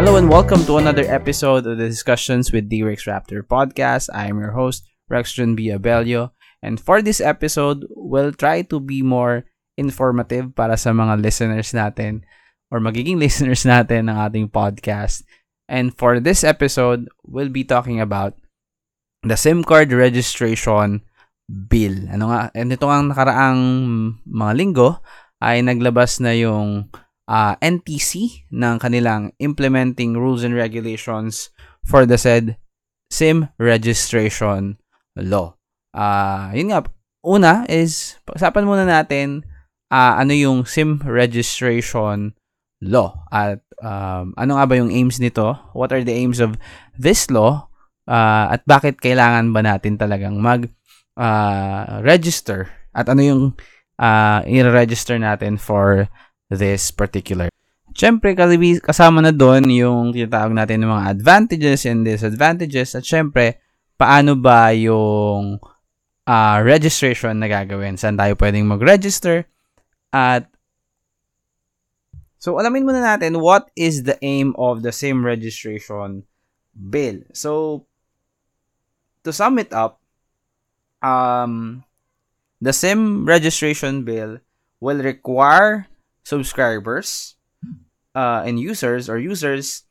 Hello and welcome to another episode of the Discussions with D-Rex Raptor podcast. I am your host, Rexton B. And for this episode, we'll try to be more informative para sa mga listeners natin or magiging listeners natin ng ating podcast. And for this episode, we'll be talking about the SIM card registration bill. Ano nga, and ito ang nakaraang mga linggo ay naglabas na yung uh, NTC ng kanilang implementing rules and regulations for the said SIM registration law. Uh, yun nga, una is, pag-usapan muna natin uh, ano yung SIM registration law at um, ano nga ba yung aims nito? What are the aims of this law? Uh, at bakit kailangan ba natin talagang mag uh, register at ano yung uh, i-register natin for this particular. Siyempre, kasama na doon yung tinatawag natin ng mga advantages and disadvantages at syempre, paano ba yung uh, registration na gagawin? Saan tayo pwedeng mag-register? At So, alamin muna natin what is the aim of the same registration bill. So, to sum it up, um, the SIM registration bill will require subscribers uh, and users or users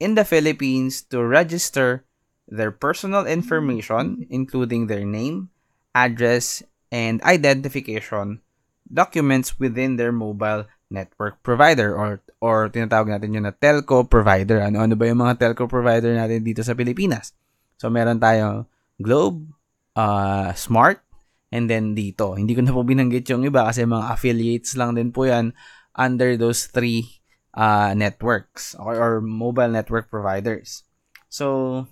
in the Philippines to register their personal information, including their name, address, and identification documents within their mobile network provider or or tinatawag natin yun na telco provider. Ano-ano ba yung mga telco provider natin dito sa Pilipinas? So meron tayo Globe, uh, Smart, and then dito. Hindi ko na po binanggit yung iba kasi mga affiliates lang din po yan under those three uh, networks or, or mobile network providers. So,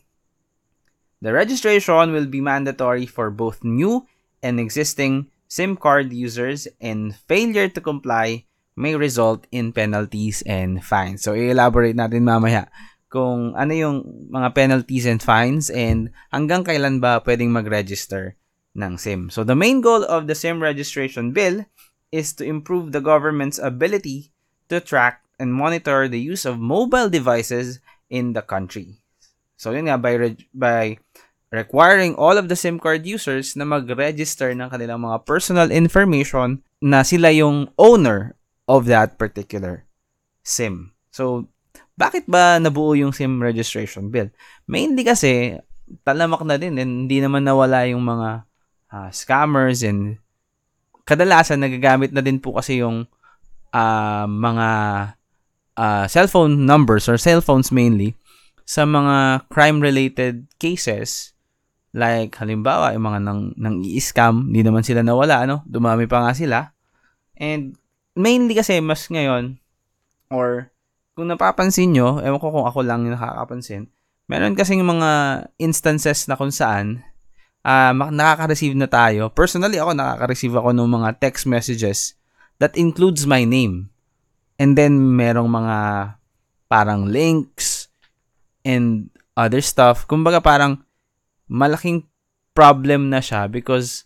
the registration will be mandatory for both new and existing SIM card users and failure to comply may result in penalties and fines. So, i-elaborate natin mamaya kung ano yung mga penalties and fines and hanggang kailan ba pwedeng mag-register ng SIM. So, the main goal of the SIM registration bill is to improve the government's ability to track and monitor the use of mobile devices in the country. So yun nga, by, re- by requiring all of the SIM card users na mag-register ng kanilang mga personal information na sila yung owner of that particular SIM. So, bakit ba nabuo yung SIM registration bill? Mainly kasi, talamak na din and hindi naman nawala yung mga uh, scammers and kadalasan nagagamit na din po kasi yung uh, mga uh, cellphone numbers or cellphones mainly sa mga crime-related cases like halimbawa yung mga nang, nang i-scam, hindi naman sila nawala, ano? Dumami pa nga sila. And mainly kasi mas ngayon or kung napapansin nyo, ewan ko kung ako lang yung nakakapansin, meron kasing mga instances na kung saan uh, nakaka-receive na tayo. Personally, ako nakaka-receive ako ng mga text messages that includes my name. And then, merong mga parang links and other stuff. Kumbaga parang malaking problem na siya because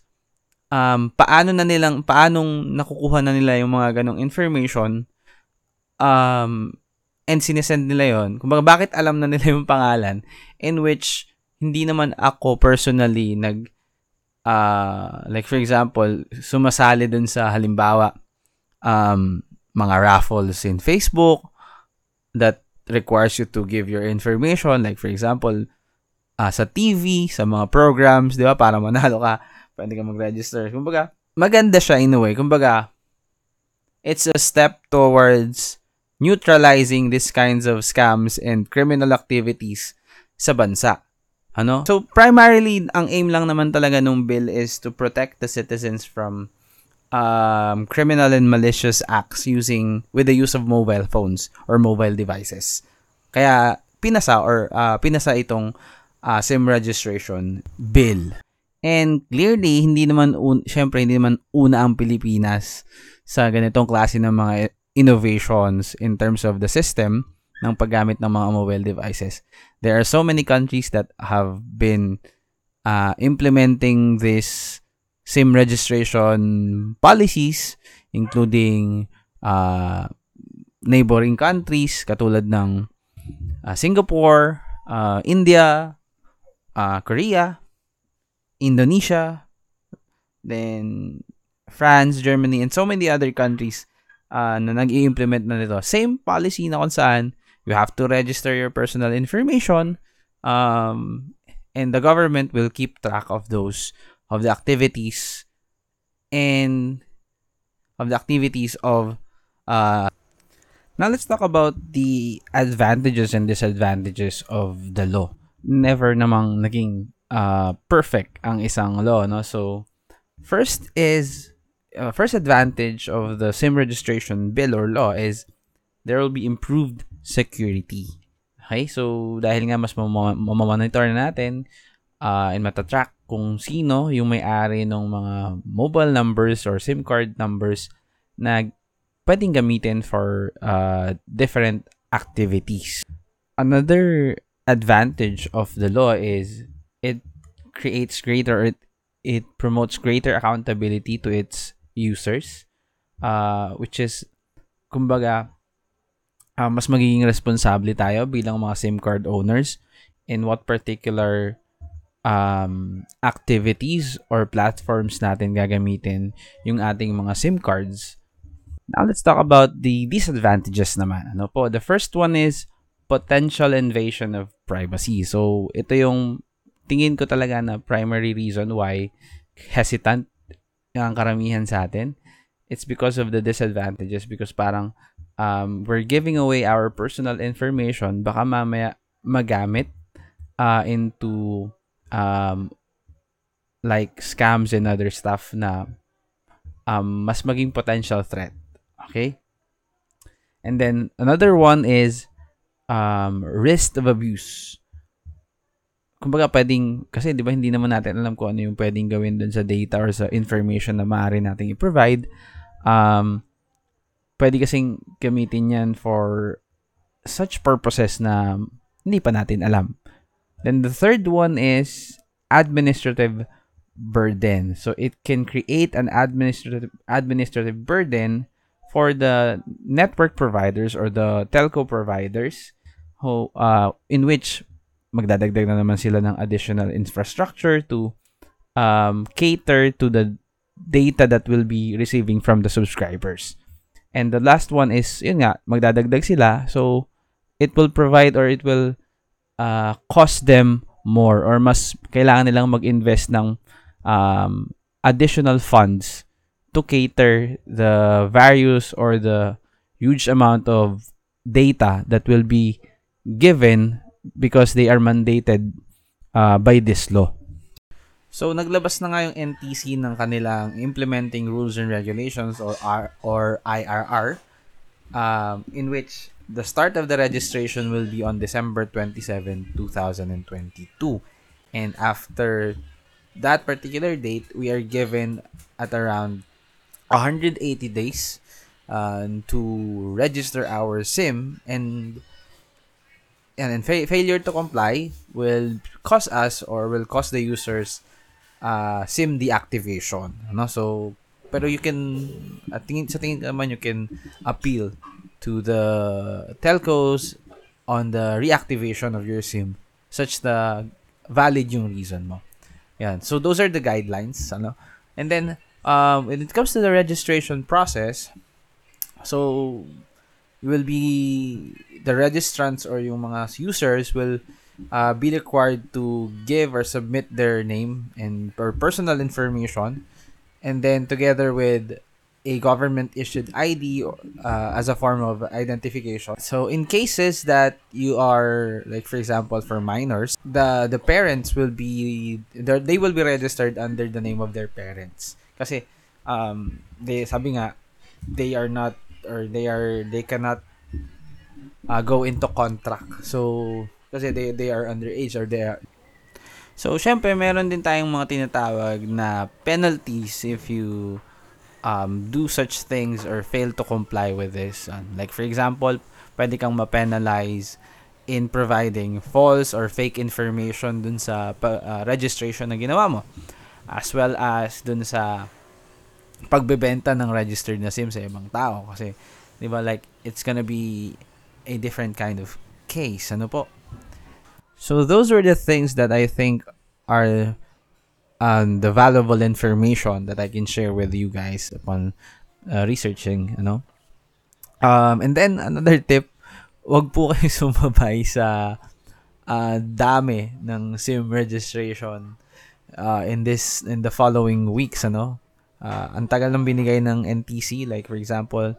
um, paano na nilang, paanong nakukuha na nila yung mga ganong information um, and sinesend nila yon Kumbaga, bakit alam na nila yung pangalan in which hindi naman ako personally nag uh, like for example, sumasali dun sa halimbawa um, mga raffles in Facebook that requires you to give your information like for example uh, sa TV, sa mga programs, 'di ba? Para manalo ka, pwede ka mag-register. Kumbaga, maganda siya in a way. Kumbaga, it's a step towards neutralizing these kinds of scams and criminal activities sa bansa. Ano? So, primarily, ang aim lang naman talaga nung bill is to protect the citizens from um, criminal and malicious acts using with the use of mobile phones or mobile devices. Kaya, pinasa or uh, pinasa itong uh, SIM registration bill. And clearly, hindi naman, un- syempre, hindi naman una ang Pilipinas sa ganitong klase ng mga innovations in terms of the system ng paggamit ng mga mobile devices. There are so many countries that have been uh, implementing this SIM registration policies including uh, neighboring countries katulad ng uh, Singapore, uh, India, uh, Korea, Indonesia, then France, Germany, and so many other countries uh, na nag-i-implement na nito. Same policy na kung saan you have to register your personal information um, and the government will keep track of those of the activities and of the activities of uh, now let's talk about the advantages and disadvantages of the law. Never namang naging uh, perfect ang isang law no? So first is uh, first advantage of the SIM registration bill or law is there will be improved security. Okay? So, dahil nga mas mamamonitor na natin uh, and matatrack kung sino yung may-ari ng mga mobile numbers or SIM card numbers na pwedeng gamitin for uh, different activities. Another advantage of the law is it creates greater it, it promotes greater accountability to its users uh, which is kumbaga uh, mas magiging responsable tayo bilang mga SIM card owners in what particular um, activities or platforms natin gagamitin yung ating mga SIM cards. Now let's talk about the disadvantages naman. Ano po? The first one is potential invasion of privacy. So ito yung tingin ko talaga na primary reason why hesitant ang karamihan sa atin, it's because of the disadvantages because parang um, we're giving away our personal information baka mamaya magamit uh, into um, like scams and other stuff na um, mas maging potential threat. Okay? And then another one is um, risk of abuse kumbaga pwedeng, kasi di ba hindi naman natin alam kung ano yung pwedeng gawin dun sa data or sa information na maaari nating i-provide. Um, pwede kasing gamitin yan for such purposes na hindi pa natin alam. Then the third one is administrative burden. So it can create an administrative administrative burden for the network providers or the telco providers who uh, in which magdadagdag na naman sila ng additional infrastructure to um, cater to the data that will be receiving from the subscribers. And the last one is, yun nga, magdadagdag sila. So, it will provide or it will uh, cost them more or mas kailangan nilang mag-invest ng um, additional funds to cater the various or the huge amount of data that will be given because they are mandated uh, by this law. So naglabas na nga yung NTC ng kanilang implementing rules and regulations or R or IRR um, in which the start of the registration will be on December 27, 2022. And after that particular date, we are given at around 180 days uh, to register our SIM and and fa- failure to comply will cause us or will cause the users uh, SIM deactivation. No? So, pero you can, at tingin, sa tingin naman, you can appeal to the telcos on the reactivation of your SIM such the valid yung reason mo. Yan. So, those are the guidelines. Ano? And then, um, when it comes to the registration process, so, you will be the registrants or yung mga users will uh, be required to give or submit their name and or personal information and then together with a government issued ID uh, as a form of identification. So in cases that you are like for example for minors, the the parents will be they will be registered under the name of their parents. Kasi um they sabi nga they are not or they are they cannot uh, go into contract. So, kasi they, they are underage or they are... So, syempre, meron din tayong mga tinatawag na penalties if you um, do such things or fail to comply with this. Um, like, for example, pwede kang ma-penalize in providing false or fake information dun sa uh, registration na ginawa mo. As well as dun sa pagbebenta ng registered na SIM sa ibang tao. Kasi, di ba, like, it's gonna be a different kind of case. Ano po? So those are the things that I think are um, the valuable information that I can share with you guys upon uh, researching, ano. Um, and then another tip, wag po kayo sumabay sa uh, dami ng SIM registration uh, in this in the following weeks, ano. Uh, ang tagal ng binigay ng NTC, like for example,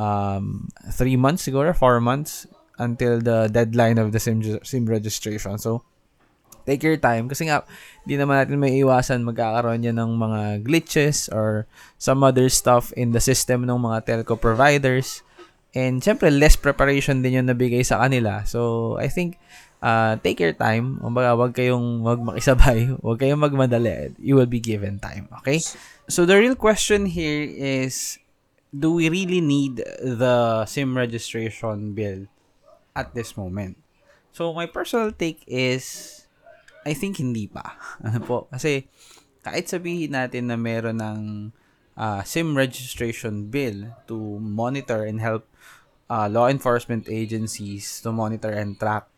um, three months siguro, four months until the deadline of the SIM, SIM registration. So, take your time. Kasi nga hindi naman natin may iwasan magkakaroon yan ng mga glitches or some other stuff in the system ng mga telco providers. And syempre less preparation din yung nabigay sa kanila. So I think uh, take your time. Kumbaga wag kayong wag makisabay. Wag kayong magmadali. You will be given time okay? So the real question here is do we really need the SIM registration bill at this moment so my personal take is I think hindi pa. Ano po? Kasi kahit sabihin natin na meron ng uh, SIM registration bill to monitor and help uh, law enforcement agencies to monitor and track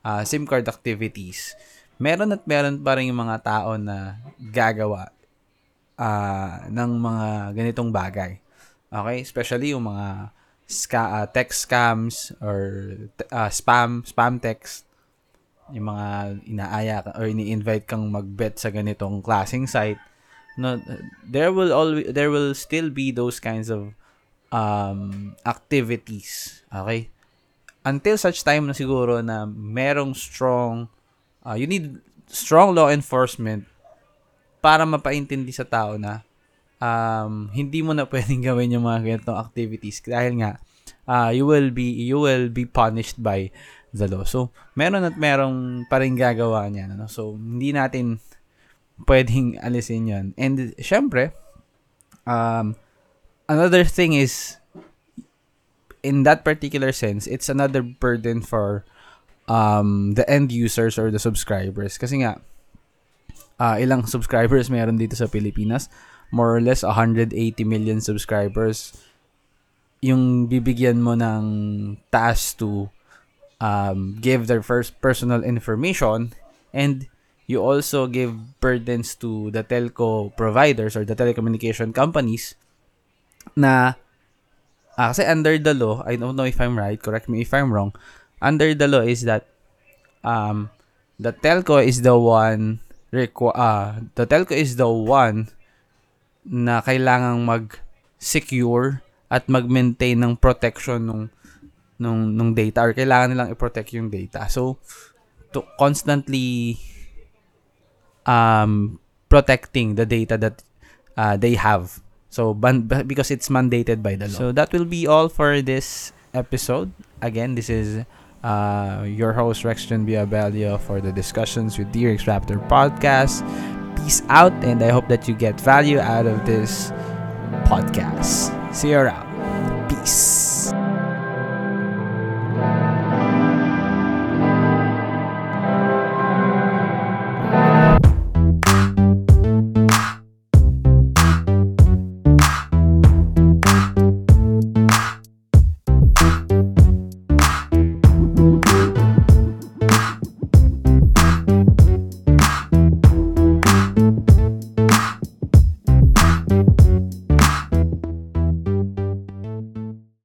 uh, SIM card activities, meron at meron pa rin yung mga tao na gagawa uh, ng mga ganitong bagay. Okay? Especially yung mga ska, uh, text scams or uh, spam spam text. Yung mga inaaya ka or ini-invite kang mag-bet sa ganitong klaseng site. No there will always there will still be those kinds of um activities okay? Until such time na siguro na merong strong uh, you need strong law enforcement para mapaintindi sa tao na um, hindi mo na pwedeng gawin yung mga ganitong activities dahil nga uh, you will be you will be punished by the law. So, meron at merong pa rin gagawa niya. No? So, hindi natin pwedeng alisin yon And, syempre, um, another thing is, in that particular sense, it's another burden for um, the end users or the subscribers. Kasi nga, uh, ilang subscribers meron dito sa Pilipinas? More or less 180 million subscribers. Yung bibigyan mo ng task to um, give their first personal information and you also give burdens to the telco providers or the telecommunication companies na uh, kasi under the law, I don't know if I'm right, correct me if I'm wrong, under the law is that um, the telco is the one requ- uh, the telco is the one na kailangang mag-secure at mag-maintain ng protection nung nung nung data or kailangan nilang i-protect yung data. So to constantly um protecting the data that uh, they have. So ban- because it's mandated by the law. So that will be all for this episode. Again, this is uh, your host Rexton Biabelio for the discussions with D-Rex Raptor podcast. Peace out, and I hope that you get value out of this podcast. See you around. Peace.